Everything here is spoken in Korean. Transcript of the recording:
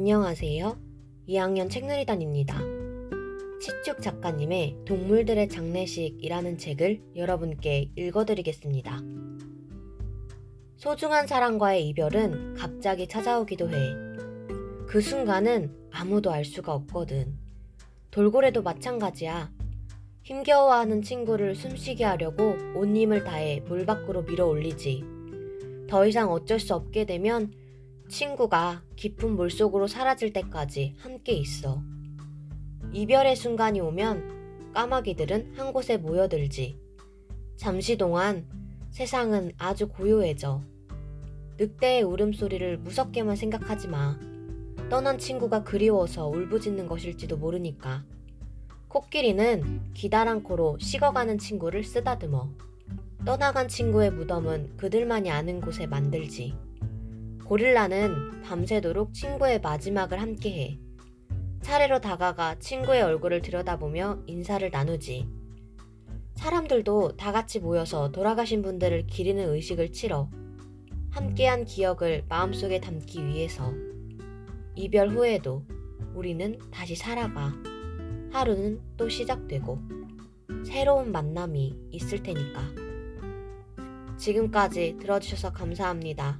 안녕하세요. 2학년 책누리단입니다. 시축 작가님의 동물들의 장례식이라는 책을 여러분께 읽어드리겠습니다. 소중한 사람과의 이별은 갑자기 찾아오기도 해. 그 순간은 아무도 알 수가 없거든. 돌고래도 마찬가지야. 힘겨워하는 친구를 숨쉬게 하려고 온 힘을 다해 물 밖으로 밀어 올리지. 더 이상 어쩔 수 없게 되면 친구가 깊은 물속으로 사라질 때까지 함께 있어. 이별의 순간이 오면 까마귀들은 한 곳에 모여들지. 잠시 동안 세상은 아주 고요해져. 늑대의 울음소리를 무섭게만 생각하지 마. 떠난 친구가 그리워서 울부짖는 것일지도 모르니까. 코끼리는 기다란 코로 식어가는 친구를 쓰다듬어. 떠나간 친구의 무덤은 그들만이 아는 곳에 만들지. 고릴라는 밤새도록 친구의 마지막을 함께해. 차례로 다가가 친구의 얼굴을 들여다보며 인사를 나누지. 사람들도 다 같이 모여서 돌아가신 분들을 기리는 의식을 치러 함께한 기억을 마음속에 담기 위해서 이별 후에도 우리는 다시 살아가 하루는 또 시작되고 새로운 만남이 있을 테니까. 지금까지 들어주셔서 감사합니다.